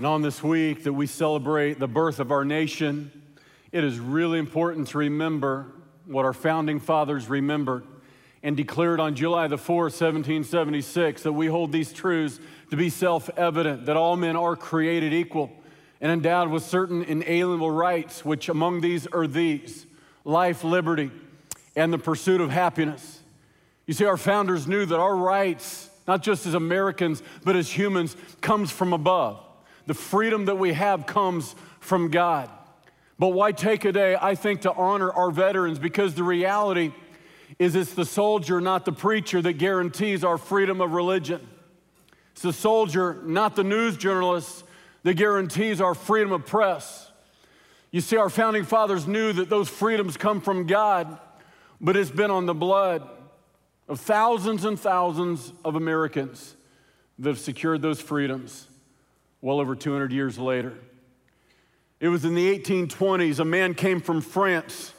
And on this week that we celebrate the birth of our nation, it is really important to remember what our founding fathers remembered and declared on July the 4th, 1776, that we hold these truths to be self evident that all men are created equal and endowed with certain inalienable rights, which among these are these life, liberty, and the pursuit of happiness. You see, our founders knew that our rights, not just as Americans, but as humans, comes from above. The freedom that we have comes from God. But why take a day, I think, to honor our veterans? Because the reality is it's the soldier, not the preacher, that guarantees our freedom of religion. It's the soldier, not the news journalist, that guarantees our freedom of press. You see, our founding fathers knew that those freedoms come from God, but it's been on the blood of thousands and thousands of Americans that have secured those freedoms well over 200 years later. It was in the 1820s, a man came from France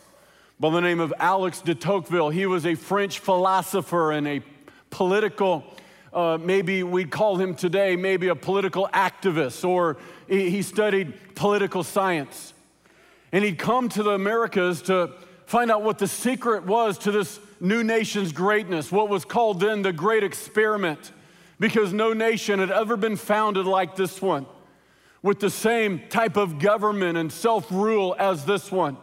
by the name of Alex de Tocqueville. He was a French philosopher and a political, uh, maybe we'd call him today, maybe a political activist, or he studied political science. And he'd come to the Americas to find out what the secret was to this new nation's greatness, what was called then the Great Experiment because no nation had ever been founded like this one, with the same type of government and self rule as this one.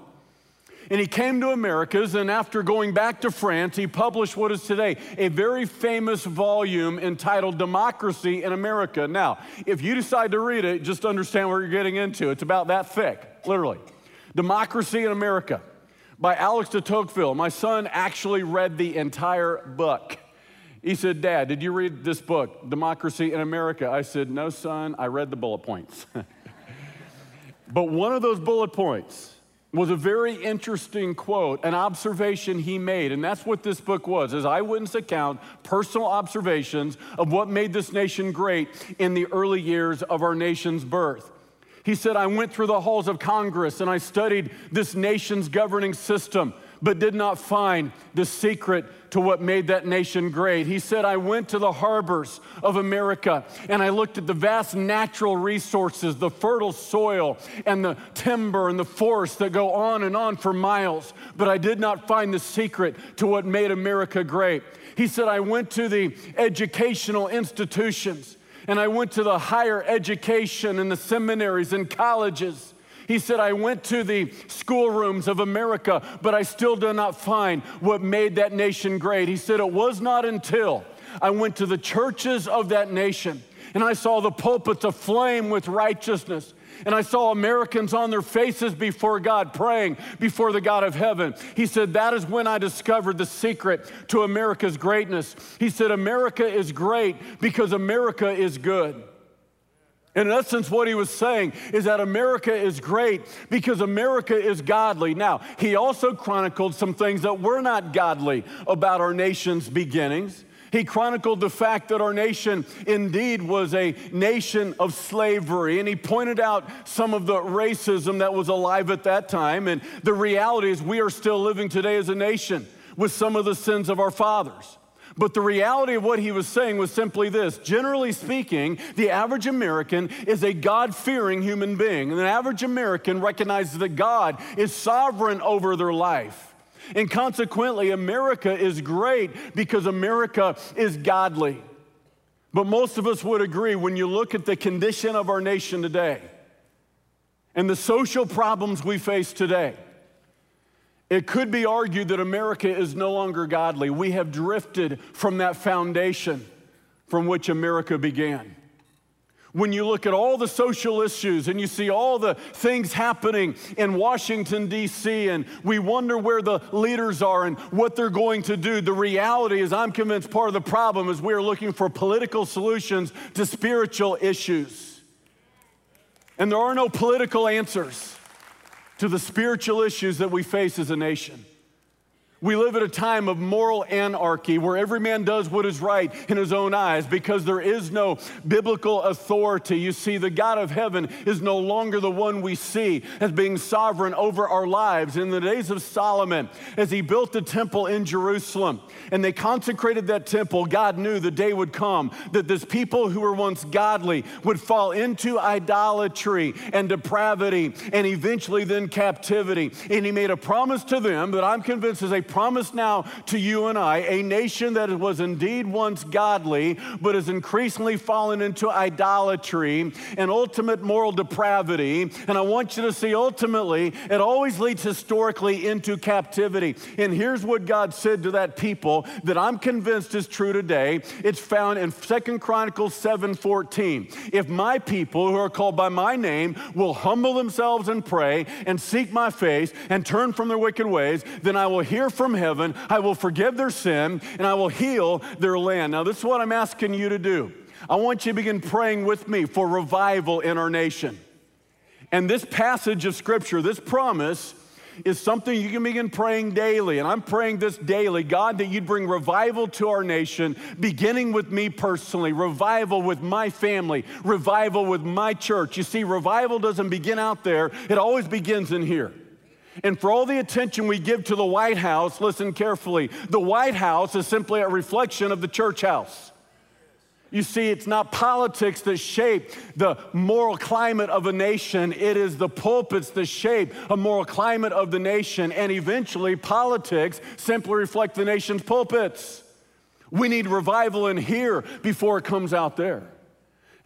And he came to Americas, and after going back to France, he published what is today a very famous volume entitled Democracy in America. Now, if you decide to read it, just understand what you're getting into. It's about that thick, literally. Democracy in America by Alex de Tocqueville. My son actually read the entire book. He said, Dad, did you read this book, Democracy in America? I said, No, son, I read the bullet points. but one of those bullet points was a very interesting quote, an observation he made. And that's what this book was, his eyewitness account, personal observations of what made this nation great in the early years of our nation's birth. He said, I went through the halls of Congress and I studied this nation's governing system but did not find the secret to what made that nation great. He said, I went to the harbors of America and I looked at the vast natural resources, the fertile soil and the timber and the forests that go on and on for miles, but I did not find the secret to what made America great. He said, I went to the educational institutions and I went to the higher education and the seminaries and colleges he said, I went to the schoolrooms of America, but I still do not find what made that nation great. He said, It was not until I went to the churches of that nation and I saw the pulpits aflame with righteousness. And I saw Americans on their faces before God, praying before the God of heaven. He said, That is when I discovered the secret to America's greatness. He said, America is great because America is good. In essence, what he was saying is that America is great because America is godly. Now, he also chronicled some things that were not godly about our nation's beginnings. He chronicled the fact that our nation indeed was a nation of slavery, and he pointed out some of the racism that was alive at that time. And the reality is, we are still living today as a nation with some of the sins of our fathers. But the reality of what he was saying was simply this generally speaking, the average American is a God fearing human being. And the average American recognizes that God is sovereign over their life. And consequently, America is great because America is godly. But most of us would agree when you look at the condition of our nation today and the social problems we face today it could be argued that America is no longer godly. We have drifted from that foundation from which America began. When you look at all the social issues and you see all the things happening in Washington, D.C., and we wonder where the leaders are and what they're going to do, the reality is, I'm convinced part of the problem is we're looking for political solutions to spiritual issues. And there are no political answers to the spiritual issues that we face as a nation. We live at a time of moral anarchy where every man does what is right in his own eyes because there is no biblical authority. You see, the God of heaven is no longer the one we see as being sovereign over our lives. In the days of Solomon, as he built the temple in Jerusalem and they consecrated that temple, God knew the day would come that this people who were once godly would fall into idolatry and depravity and eventually then captivity. And he made a promise to them that I'm convinced is a promise now to you and I, a nation that was indeed once godly, but has increasingly fallen into idolatry and ultimate moral depravity. And I want you to see ultimately, it always leads historically into captivity. And here's what God said to that people that I'm convinced is true today. It's found in Second Chronicles 7:14. If my people who are called by my name will humble themselves and pray and seek my face and turn from their wicked ways, then I will hear from heaven, I will forgive their sin, and I will heal their land. Now, this is what I'm asking you to do. I want you to begin praying with me for revival in our nation. And this passage of scripture, this promise, is something you can begin praying daily. And I'm praying this daily God, that you'd bring revival to our nation, beginning with me personally, revival with my family, revival with my church. You see, revival doesn't begin out there, it always begins in here. And for all the attention we give to the White House, listen carefully. The White House is simply a reflection of the church house. You see, it's not politics that shape the moral climate of a nation. It is the pulpits that shape a moral climate of the nation. And eventually, politics simply reflect the nation's pulpits. We need revival in here before it comes out there.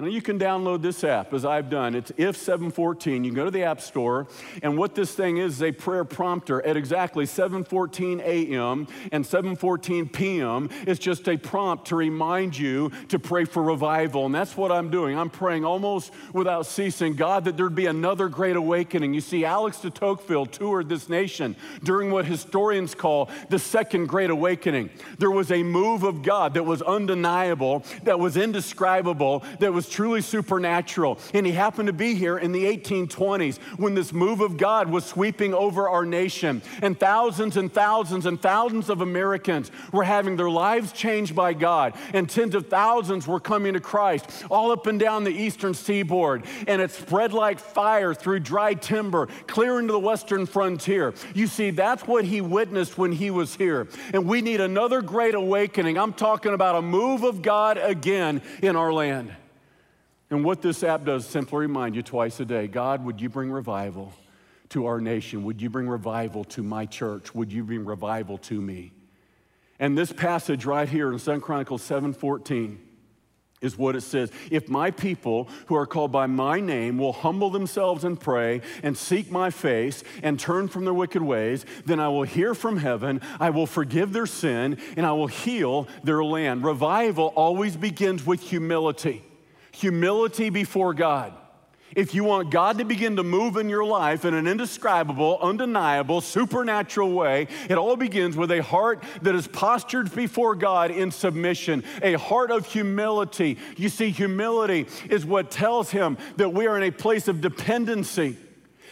Now you can download this app as I've done. It's If 714. You go to the App Store, and what this thing is is a prayer prompter at exactly 7:14 a.m. and 7:14 p.m. It's just a prompt to remind you to pray for revival, and that's what I'm doing. I'm praying almost without ceasing, God, that there'd be another great awakening. You see, Alex de Tocqueville toured this nation during what historians call the Second Great Awakening. There was a move of God that was undeniable, that was indescribable, that was truly supernatural. And he happened to be here in the 1820s when this move of God was sweeping over our nation. And thousands and thousands and thousands of Americans were having their lives changed by God. And tens of thousands were coming to Christ all up and down the eastern seaboard. And it spread like fire through dry timber, clear into the western frontier. You see, that's what he witnessed when he was here. And we need another great awakening. I'm talking about a move of God again in our land. And what this app does simply remind you twice a day God, would you bring revival to our nation? Would you bring revival to my church? Would you bring revival to me? And this passage right here in 2 Chronicles 7:14 is what it says. If my people who are called by my name will humble themselves and pray and seek my face and turn from their wicked ways, then I will hear from heaven, I will forgive their sin, and I will heal their land. Revival always begins with humility humility before God. If you want God to begin to move in your life in an indescribable, undeniable, supernatural way, it all begins with a heart that is postured before God in submission, a heart of humility. You see, humility is what tells Him that we are in a place of dependency.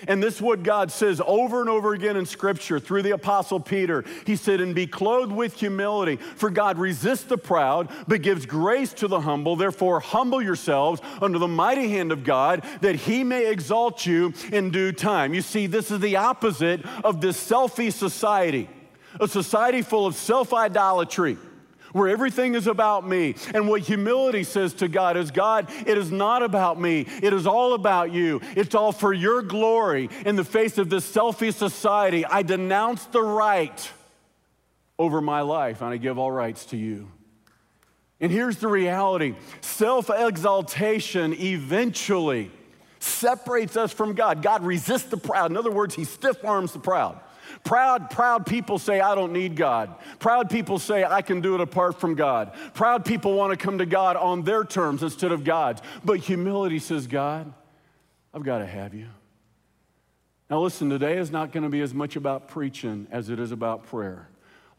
And this is what God says over and over again in Scripture through the Apostle Peter. He said, And be clothed with humility, for God resists the proud, but gives grace to the humble. Therefore, humble yourselves under the mighty hand of God, that he may exalt you in due time. You see, this is the opposite of this selfie society, a society full of self idolatry where everything is about me. And what humility says to God is God, it is not about me, it is all about you. It's all for your glory. In the face of this selfish society, I denounce the right over my life and I give all rights to you. And here's the reality self exaltation eventually separates us from God. God resists the proud. In other words, He stiff arms the proud. Proud, proud people say, I don't need God. Proud people say, I can do it apart from God. Proud people want to come to God on their terms instead of God's. But humility says, God, I've got to have you. Now, listen, today is not going to be as much about preaching as it is about prayer.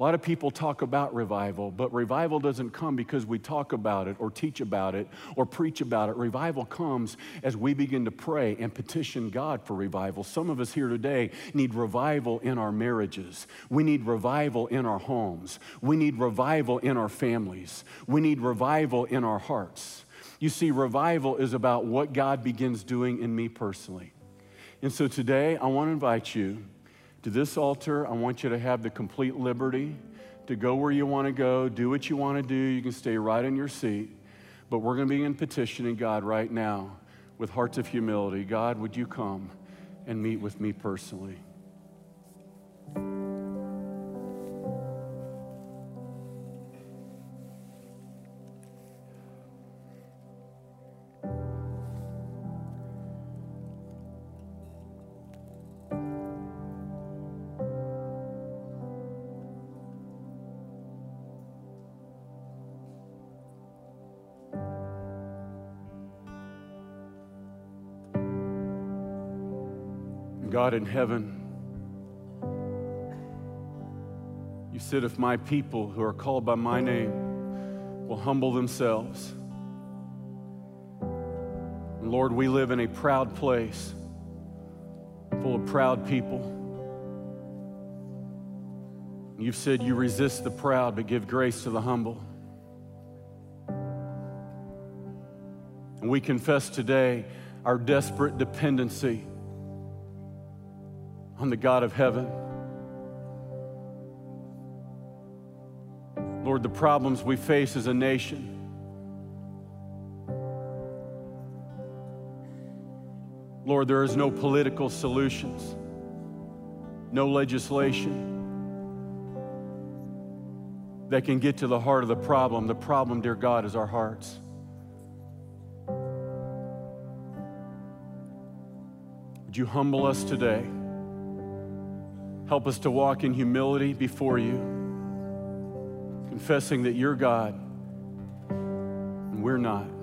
A lot of people talk about revival, but revival doesn't come because we talk about it or teach about it or preach about it. Revival comes as we begin to pray and petition God for revival. Some of us here today need revival in our marriages. We need revival in our homes. We need revival in our families. We need revival in our hearts. You see, revival is about what God begins doing in me personally. And so today, I want to invite you to this altar. I want you to have the complete liberty to go where you want to go, do what you want to do. You can stay right in your seat. But we're going to begin petitioning God right now with hearts of humility. God, would you come and meet with me personally? God in heaven, you said, if my people who are called by my name will humble themselves. And Lord, we live in a proud place full of proud people. You've said you resist the proud, but give grace to the humble. And we confess today our desperate dependency on the God of heaven. Lord, the problems we face as a nation. Lord, there is no political solutions, no legislation that can get to the heart of the problem. The problem, dear God, is our hearts. Would you humble us today? Help us to walk in humility before you, confessing that you're God and we're not.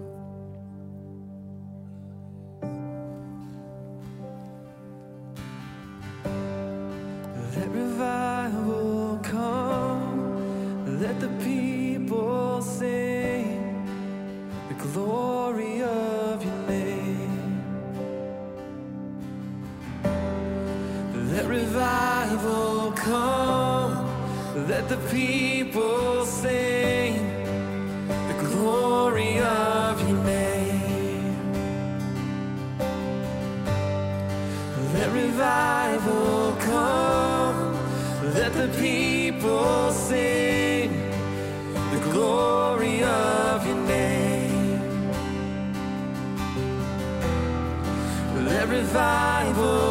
Come, let the people sing the glory of your name. Let revival come. Let the people sing the glory of your name. Let revival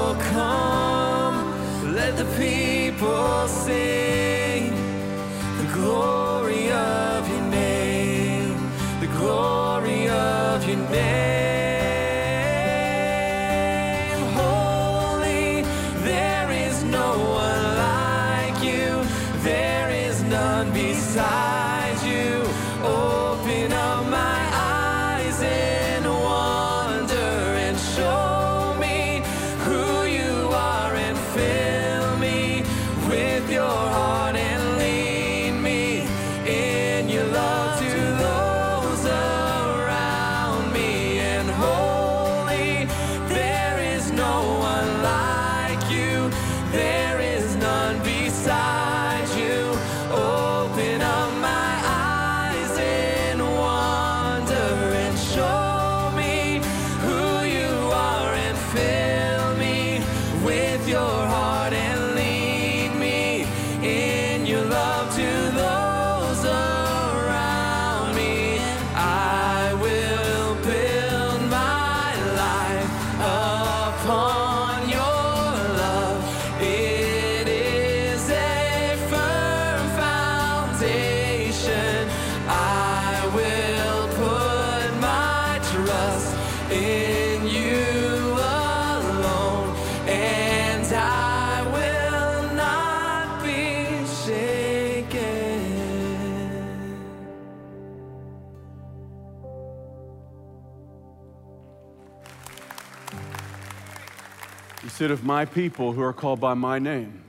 said, if my people who are called by my name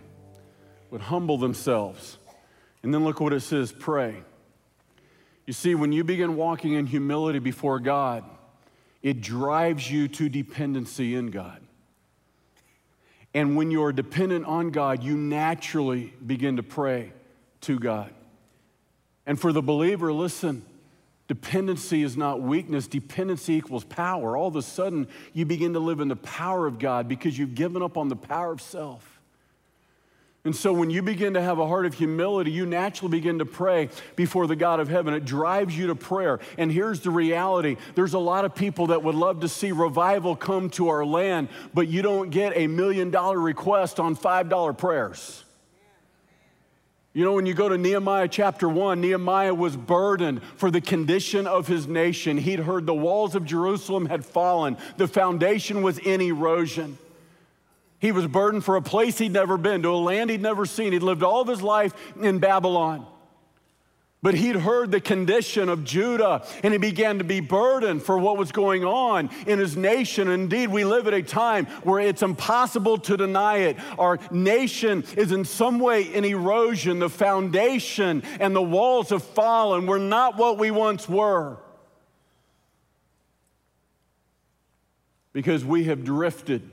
would humble themselves And then look what it says pray. You see, when you begin walking in humility before God, it drives you to dependency in God. And when you're dependent on God, you naturally begin to pray to God. And for the believer, listen, dependency is not weakness, dependency equals power. All of a sudden, you begin to live in the power of God because you've given up on the power of self. And so when you begin to have a heart of humility, you naturally begin to pray before the God of heaven. It drives you to prayer. And here's the reality there's a lot of people that would love to see revival come to our land, but you don't get a million dollar request on $5 prayers. You know, when you go to Nehemiah chapter 1, Nehemiah was burdened for the condition of his nation. He'd heard the walls of Jerusalem had fallen, the foundation was in erosion. He was burdened for a place he'd never been, to a land he'd never seen. He'd lived all of his life in Babylon. But he'd heard the condition of Judah and he began to be burdened for what was going on in his nation. Indeed, we live at a time where it's impossible to deny it. Our nation is in some way in erosion. The foundation and the walls have fallen. We're not what we once were. Because we have drifted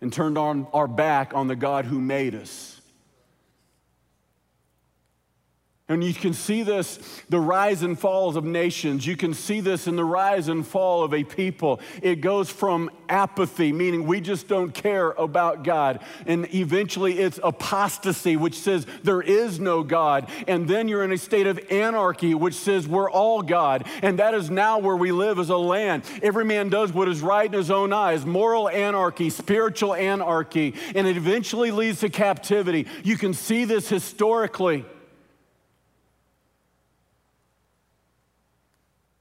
and turned on our back on the God who made us. And you can see this, the rise and falls of nations. You can see this in the rise and fall of a people. It goes from apathy, meaning we just don't care about God. And eventually it's apostasy, which says there is no God. And then you're in a state of anarchy, which says we're all God. And that is now where we live as a land. Every man does what is right in his own eyes moral anarchy, spiritual anarchy. And it eventually leads to captivity. You can see this historically.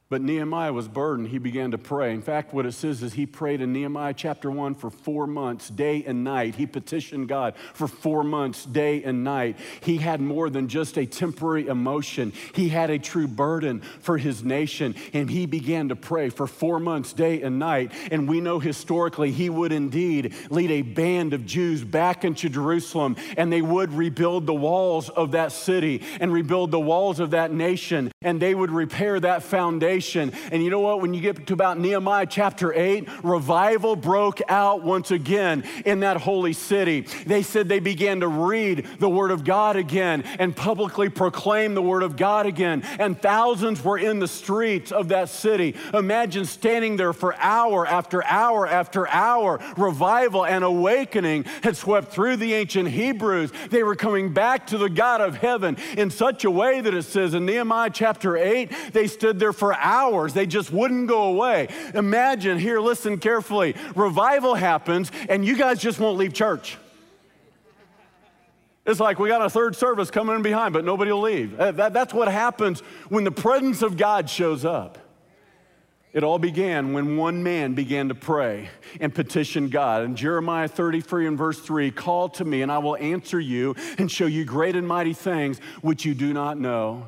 But Nehemiah was burdened. He began to pray. In fact, what it says is he prayed in Nehemiah chapter 1 for four months, day and night. He petitioned God for four months, day and night. He had more than just a temporary emotion, he had a true burden for his nation. And he began to pray for four months, day and night. And we know historically he would indeed lead a band of Jews back into Jerusalem, and they would rebuild the walls of that city and rebuild the walls of that nation, and they would repair that foundation and you know what? When you get to about Nehemiah chapter 8, revival broke out once again in that holy city. They said they began to read the Word of God again and publicly proclaim the Word of God again. And thousands were in the streets of that city. Imagine standing there for hour after hour after hour. Revival and awakening had swept through the ancient Hebrews. They were coming back to the God of heaven in such a way that it says in Nehemiah chapter 8, they stood there for hours hours. They just wouldn't go away. Imagine, here, listen carefully. Revival happens, and you guys just won't leave church. It's like we got a third service coming in behind, but nobody will leave. Uh, that, that's what happens when the presence of God shows up. It all began when one man began to pray and petition God. In Jeremiah 33 and verse 3, call to me and I will answer you and show you great and mighty things which you do not know.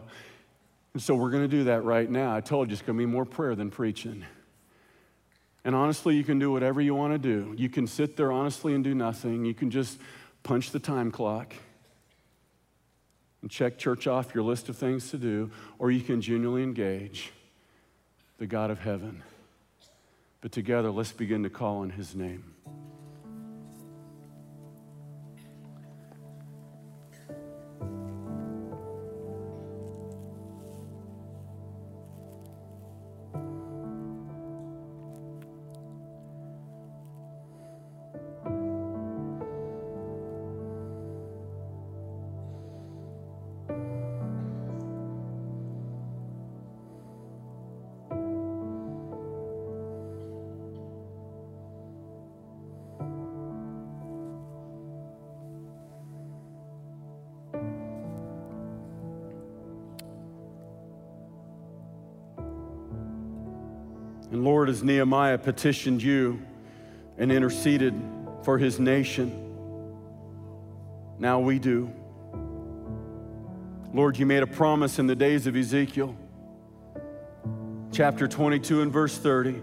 And so we're going to do that right now. I told you it's going to be more prayer than preaching. And honestly, you can do whatever you want to do. You can sit there honestly and do nothing. You can just punch the time clock and check church off your list of things to do, or you can genuinely engage the God of heaven. But together, let's begin to call on his name. And Lord, as Nehemiah petitioned you and interceded for his nation, now we do. Lord, you made a promise in the days of Ezekiel, chapter 22 and verse 30.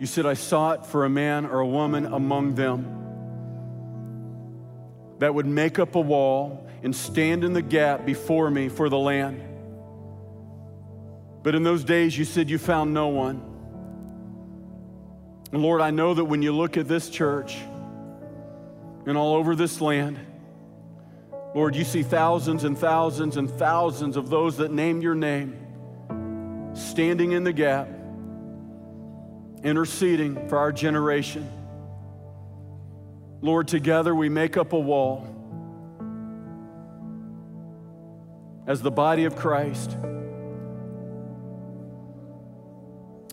You said, I sought for a man or a woman among them that would make up a wall and stand in the gap before me for the land. But in those days, you said you found no one. And Lord, I know that when you look at this church and all over this land, Lord, you see thousands and thousands and thousands of those that name your name standing in the gap, interceding for our generation. Lord, together we make up a wall as the body of Christ.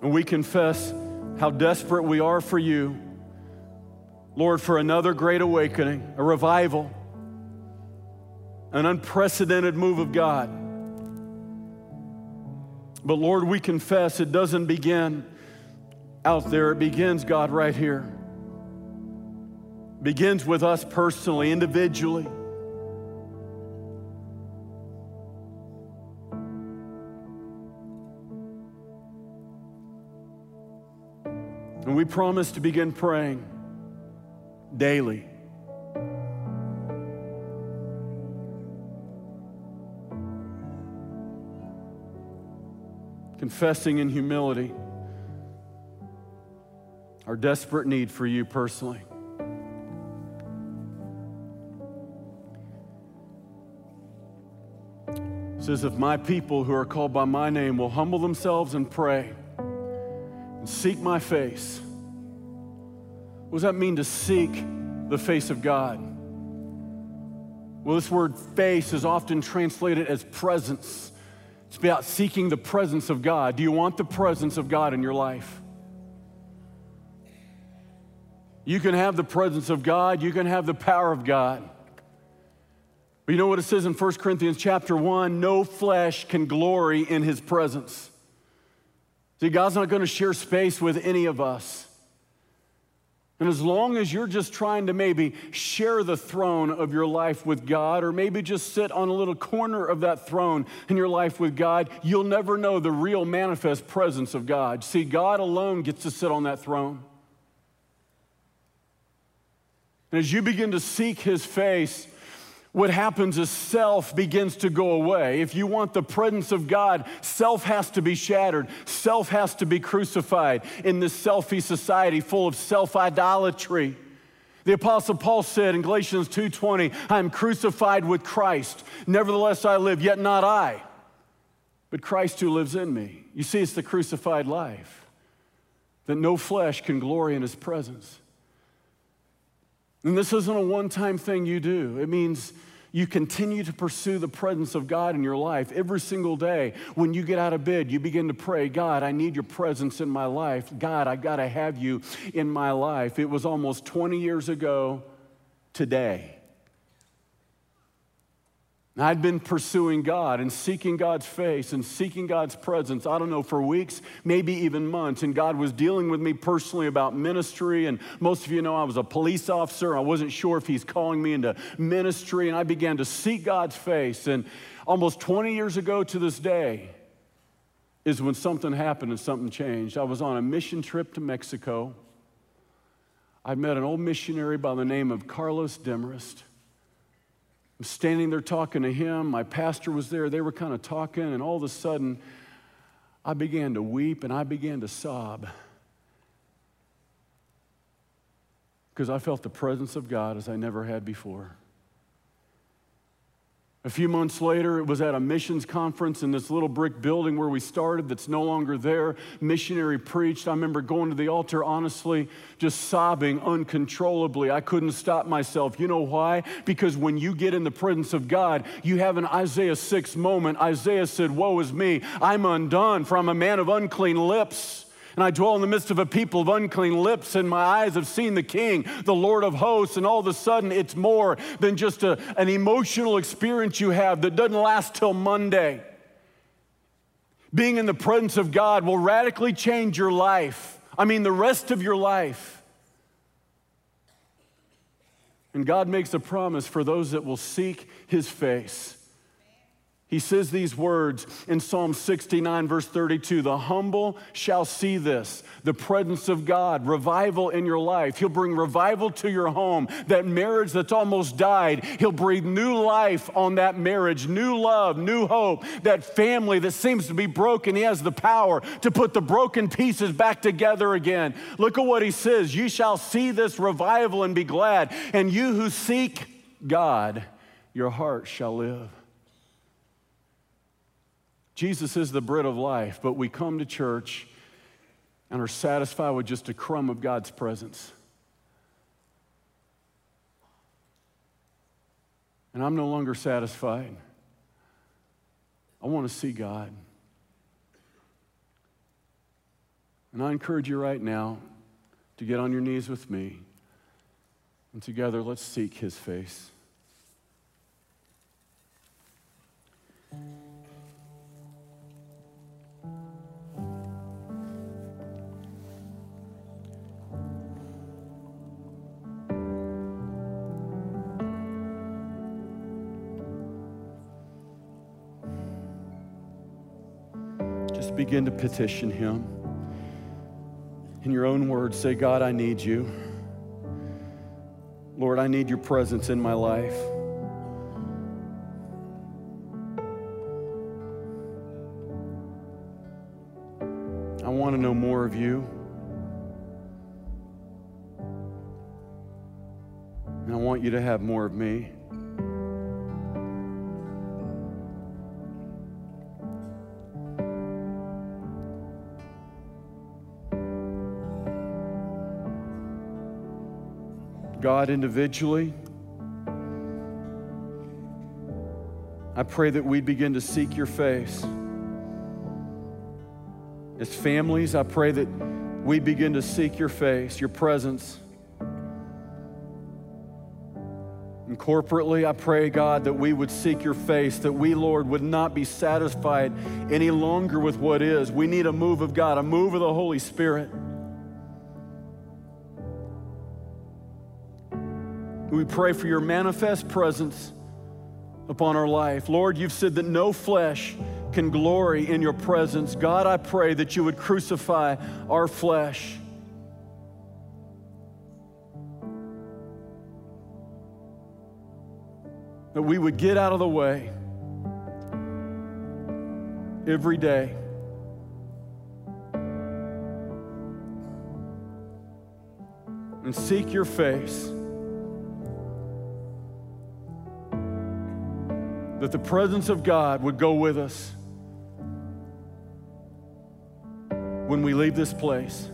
And we confess how desperate we are for you, Lord, for another great awakening, a revival, an unprecedented move of God. But Lord, we confess it doesn't begin out there, it begins, God, right here begins with us personally, individually. We promise to begin praying daily. Confessing in humility our desperate need for you personally. says, If my people who are called by my name will humble themselves and pray and seek my face, what does that mean to seek the face of God? Well, this word face is often translated as presence. It's about seeking the presence of God. Do you want the presence of God in your life? You can have the presence of God, you can have the power of God. But you know what it says in 1 Corinthians chapter 1? No flesh can glory in his presence. See, God's not going to share space with any of us. And as long as you're just trying to maybe share the throne of your life with God, or maybe just sit on a little corner of that throne in your life with God, you'll never know the real manifest presence of God. See, God alone gets to sit on that throne. And as you begin to seek his face, what happens is self begins to go away. If you want the presence of God, self has to be shattered. Self has to be crucified in this selfie society full of self idolatry. The apostle Paul said in Galatians 2:20, "I am crucified with Christ. Nevertheless I live, yet not I, but Christ who lives in me." You see it's the crucified life that no flesh can glory in his presence. And this isn't a one time thing you do. It means you continue to pursue the presence of God in your life every single day. When you get out of bed, you begin to pray, God, I need your presence in my life. God, I got to have you in my life. It was almost 20 years ago today I'd been pursuing God and seeking God's face and seeking God's presence, I don't know, for weeks, maybe even months. And God was dealing with me personally about ministry. And most of you know I was a police officer. I wasn't sure if He's calling me into ministry. And I began to seek God's face. And almost 20 years ago to this day is when something happened and something changed. I was on a mission trip to Mexico. I met an old missionary by the name of Carlos Demarest. I'm standing there talking to him. My pastor was there. They were kind of talking, and all of a sudden, I began to weep and I began to sob because I felt the presence of God as I never had before. A few months later, it was at a missions conference in this little brick building where we started that's no longer there. Missionary preached. I remember going to the altar, honestly, just sobbing uncontrollably. I couldn't stop myself. You know why? Because when you get in the presence of God, you have an Isaiah 6 moment. Isaiah said, Woe is me, I'm undone, for I'm a man of unclean lips. And I dwell in the midst of a people of unclean lips, and my eyes have seen the King, the Lord of hosts. And all of a sudden, it's more than just a, an emotional experience you have that doesn't last till Monday. Being in the presence of God will radically change your life. I mean, the rest of your life. And God makes a promise for those that will seek his face. He says these words in Psalm 69, verse 32 The humble shall see this, the presence of God, revival in your life. He'll bring revival to your home. That marriage that's almost died, He'll breathe new life on that marriage, new love, new hope. That family that seems to be broken, He has the power to put the broken pieces back together again. Look at what He says You shall see this revival and be glad. And you who seek God, your heart shall live. Jesus is the bread of life, but we come to church and are satisfied with just a crumb of God's presence. And I'm no longer satisfied. I want to see God. And I encourage you right now to get on your knees with me. And together, let's seek his face. Begin to petition Him. In your own words, say, God, I need you. Lord, I need your presence in my life. I want to know more of you. And I want you to have more of me. God individually. I pray that we begin to seek your face. As families, I pray that we begin to seek your face, your presence. And corporately, I pray, God, that we would seek your face, that we, Lord, would not be satisfied any longer with what is. We need a move of God, a move of the Holy Spirit. We pray for your manifest presence upon our life. Lord, you've said that no flesh can glory in your presence. God, I pray that you would crucify our flesh. That we would get out of the way every day. And seek your face. That the presence of God would go with us when we leave this place.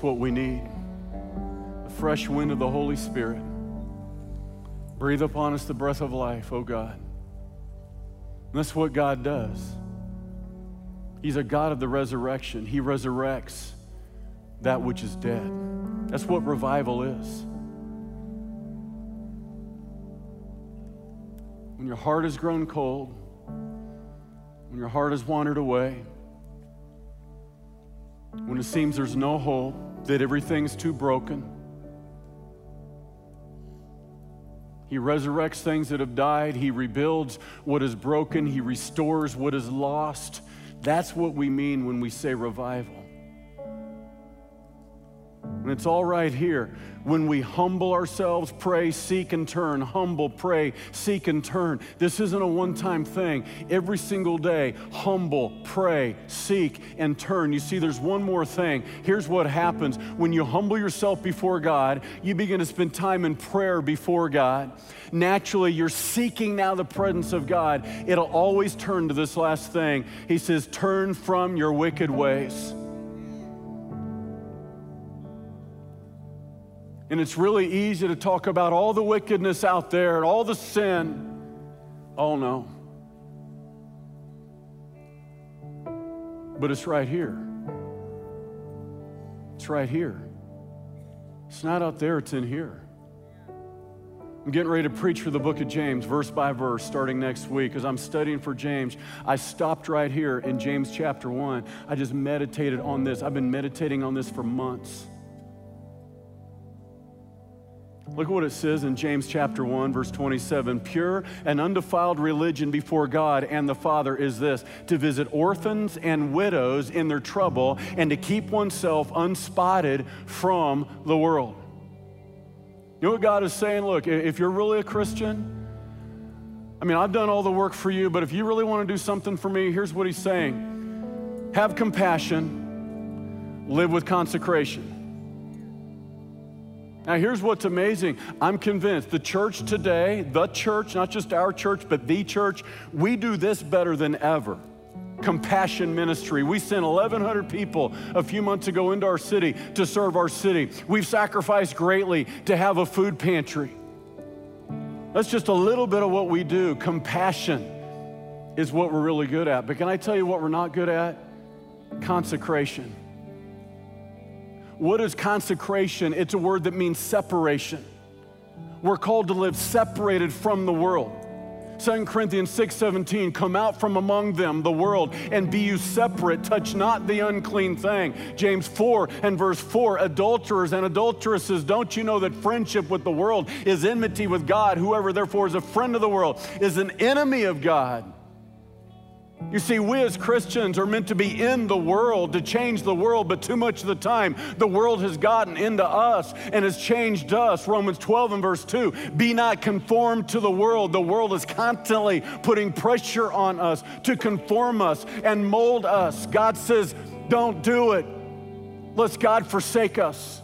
What we need the fresh wind of the Holy Spirit. Breathe upon us the breath of life, oh God. And that's what God does. He's a God of the resurrection. He resurrects that which is dead. That's what revival is. When your heart has grown cold, when your heart has wandered away, when it seems there's no hope, that everything's too broken, He resurrects things that have died. He rebuilds what is broken. He restores what is lost. That's what we mean when we say revival. And it's all right here. When we humble ourselves, pray, seek, and turn, humble, pray, seek, and turn. This isn't a one time thing. Every single day, humble, pray, seek, and turn. You see, there's one more thing. Here's what happens when you humble yourself before God, you begin to spend time in prayer before God. Naturally, you're seeking now the presence of God. It'll always turn to this last thing. He says, Turn from your wicked ways. And it's really easy to talk about all the wickedness out there and all the sin. Oh no. But it's right here. It's right here. It's not out there, it's in here. I'm getting ready to preach for the book of James, verse by verse, starting next week. As I'm studying for James, I stopped right here in James chapter 1. I just meditated on this. I've been meditating on this for months. Look at what it says in James chapter 1, verse 27. Pure and undefiled religion before God and the Father is this to visit orphans and widows in their trouble and to keep oneself unspotted from the world. You know what God is saying? Look, if you're really a Christian, I mean, I've done all the work for you, but if you really want to do something for me, here's what He's saying have compassion, live with consecration. Now, here's what's amazing. I'm convinced the church today, the church, not just our church, but the church, we do this better than ever. Compassion ministry. We sent 1,100 people a few months ago into our city to serve our city. We've sacrificed greatly to have a food pantry. That's just a little bit of what we do. Compassion is what we're really good at. But can I tell you what we're not good at? Consecration. What is consecration? It's a word that means separation. We're called to live separated from the world. 2 Corinthians 6:17 come out from among them the world and be you separate touch not the unclean thing James 4 and verse 4 adulterers and adulteresses don't you know that friendship with the world is enmity with God whoever therefore is a friend of the world is an enemy of God you see, we as Christians are meant to be in the world to change the world, but too much of the time, the world has gotten into us and has changed us. Romans 12 and verse 2 Be not conformed to the world. The world is constantly putting pressure on us to conform us and mold us. God says, Don't do it. Let's God forsake us.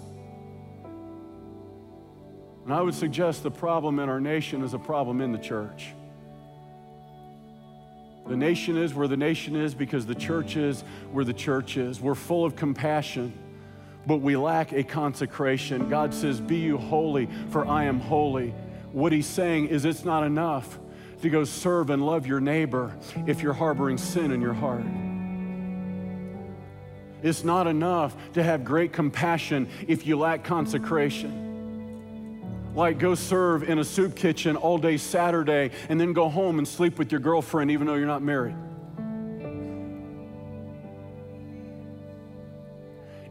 And I would suggest the problem in our nation is a problem in the church. The nation is where the nation is because the church is where the church is. We're full of compassion, but we lack a consecration. God says, Be you holy, for I am holy. What he's saying is, it's not enough to go serve and love your neighbor if you're harboring sin in your heart. It's not enough to have great compassion if you lack consecration like go serve in a soup kitchen all day Saturday and then go home and sleep with your girlfriend even though you're not married.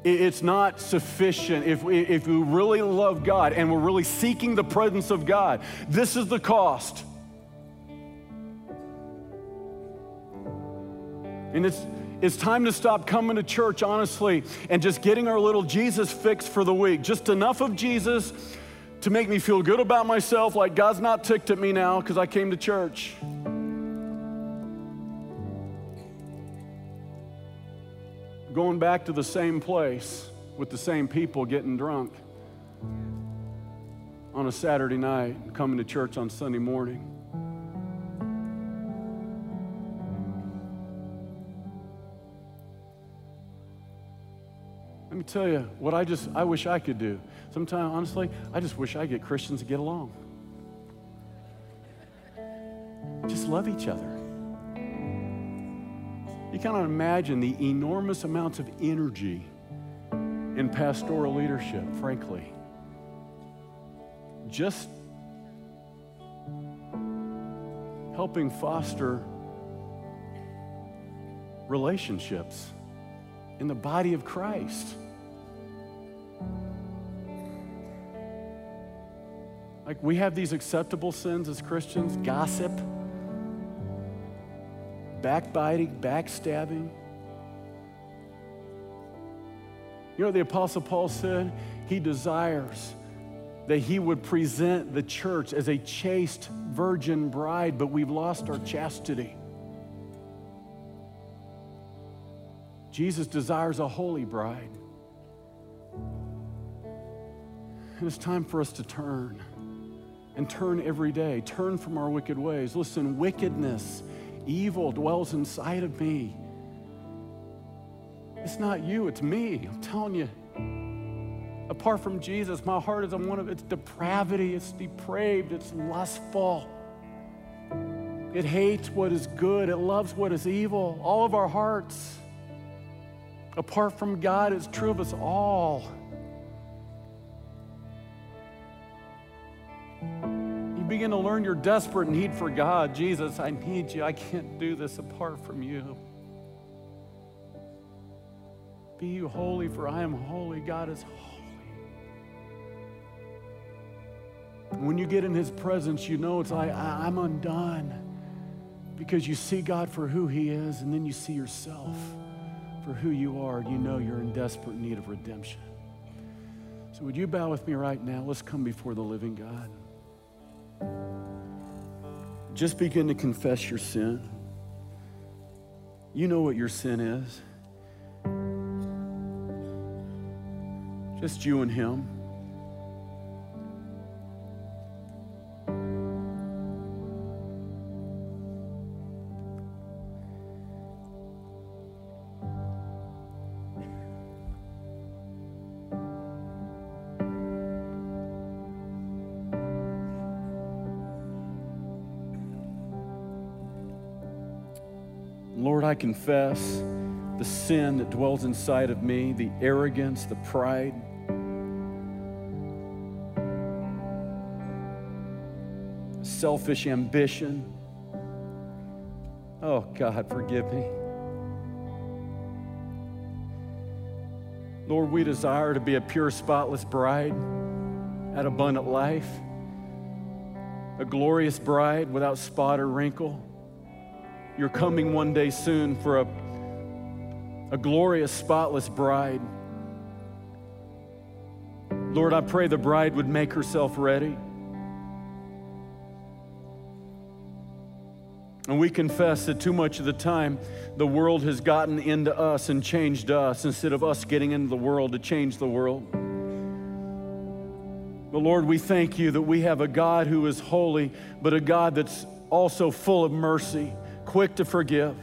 It's not sufficient if we, if we really love God and we're really seeking the presence of God. This is the cost. And it's, it's time to stop coming to church, honestly, and just getting our little Jesus fix for the week. Just enough of Jesus to make me feel good about myself, like God's not ticked at me now because I came to church. Going back to the same place with the same people getting drunk on a Saturday night and coming to church on Sunday morning. Tell you what I just I wish I could do. Sometimes, honestly, I just wish I get Christians to get along. Just love each other. You cannot imagine the enormous amounts of energy in pastoral leadership, frankly. Just helping foster relationships in the body of Christ. Like we have these acceptable sins as Christians gossip, backbiting, backstabbing. You know what the Apostle Paul said? He desires that he would present the church as a chaste virgin bride, but we've lost our chastity. Jesus desires a holy bride. And it's time for us to turn and turn every day. Turn from our wicked ways. Listen, wickedness, evil dwells inside of me. It's not you, it's me. I'm telling you. Apart from Jesus, my heart is on one of its depravity, it's depraved, it's lustful. It hates what is good, it loves what is evil. All of our hearts apart from God is true of us all. Begin to learn your desperate need for God. Jesus, I need you. I can't do this apart from you. Be you holy, for I am holy. God is holy. When you get in his presence, you know it's like, I'm undone because you see God for who he is, and then you see yourself for who you are, you know you're in desperate need of redemption. So, would you bow with me right now? Let's come before the living God. Just begin to confess your sin. You know what your sin is. Just you and Him. Lord, I confess the sin that dwells inside of me, the arrogance, the pride. Selfish ambition. Oh, God, forgive me. Lord, we desire to be a pure, spotless bride at abundant life, a glorious bride without spot or wrinkle. You're coming one day soon for a, a glorious, spotless bride. Lord, I pray the bride would make herself ready. And we confess that too much of the time the world has gotten into us and changed us instead of us getting into the world to change the world. But Lord, we thank you that we have a God who is holy, but a God that's also full of mercy quick to forgive.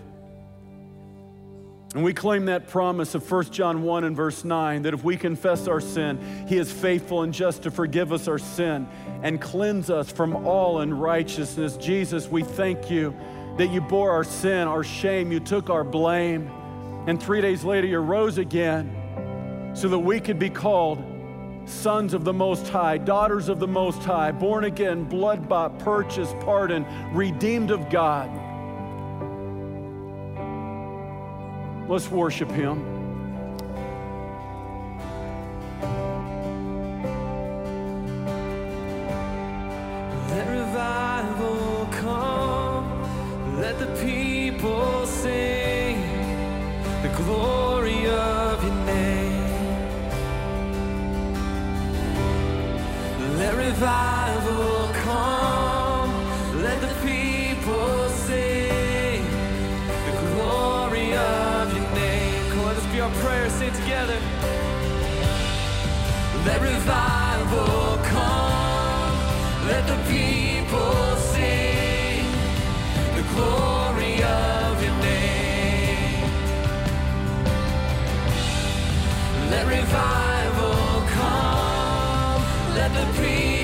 And we claim that promise of 1 John 1 and verse 9 that if we confess our sin, He is faithful and just to forgive us our sin and cleanse us from all unrighteousness. Jesus, we thank you that you bore our sin, our shame, you took our blame, and three days later you rose again so that we could be called sons of the Most High, daughters of the Most High, born again, blood bought, purchased, pardoned, redeemed of God. Let's worship Him. revival come. Let the peace.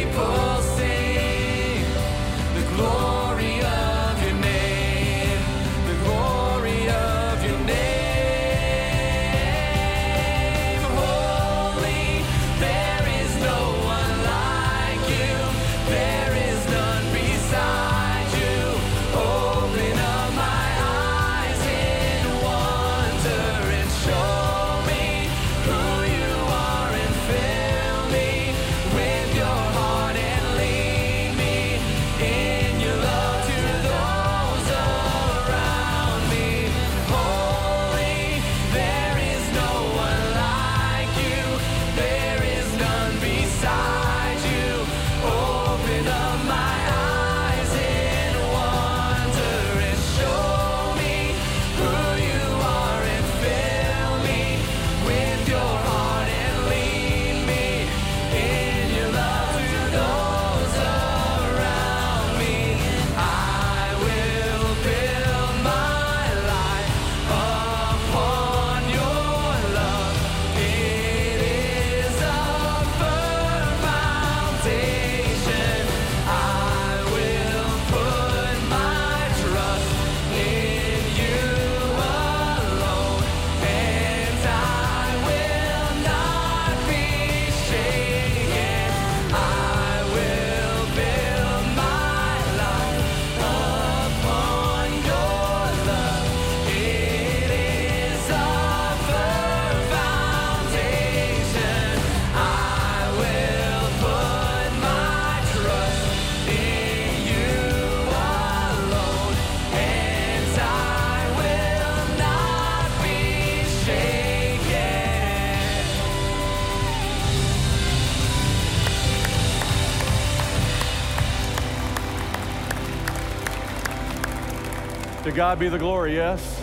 God be the glory, yes.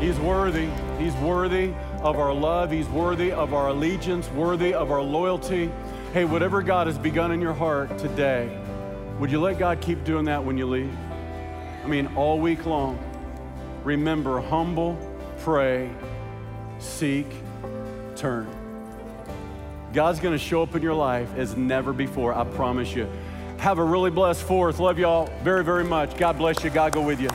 He's worthy. He's worthy of our love. He's worthy of our allegiance, worthy of our loyalty. Hey, whatever God has begun in your heart today, would you let God keep doing that when you leave? I mean, all week long. Remember, humble, pray, seek, turn. God's going to show up in your life as never before, I promise you. Have a really blessed fourth. Love y'all very, very much. God bless you. God go with you.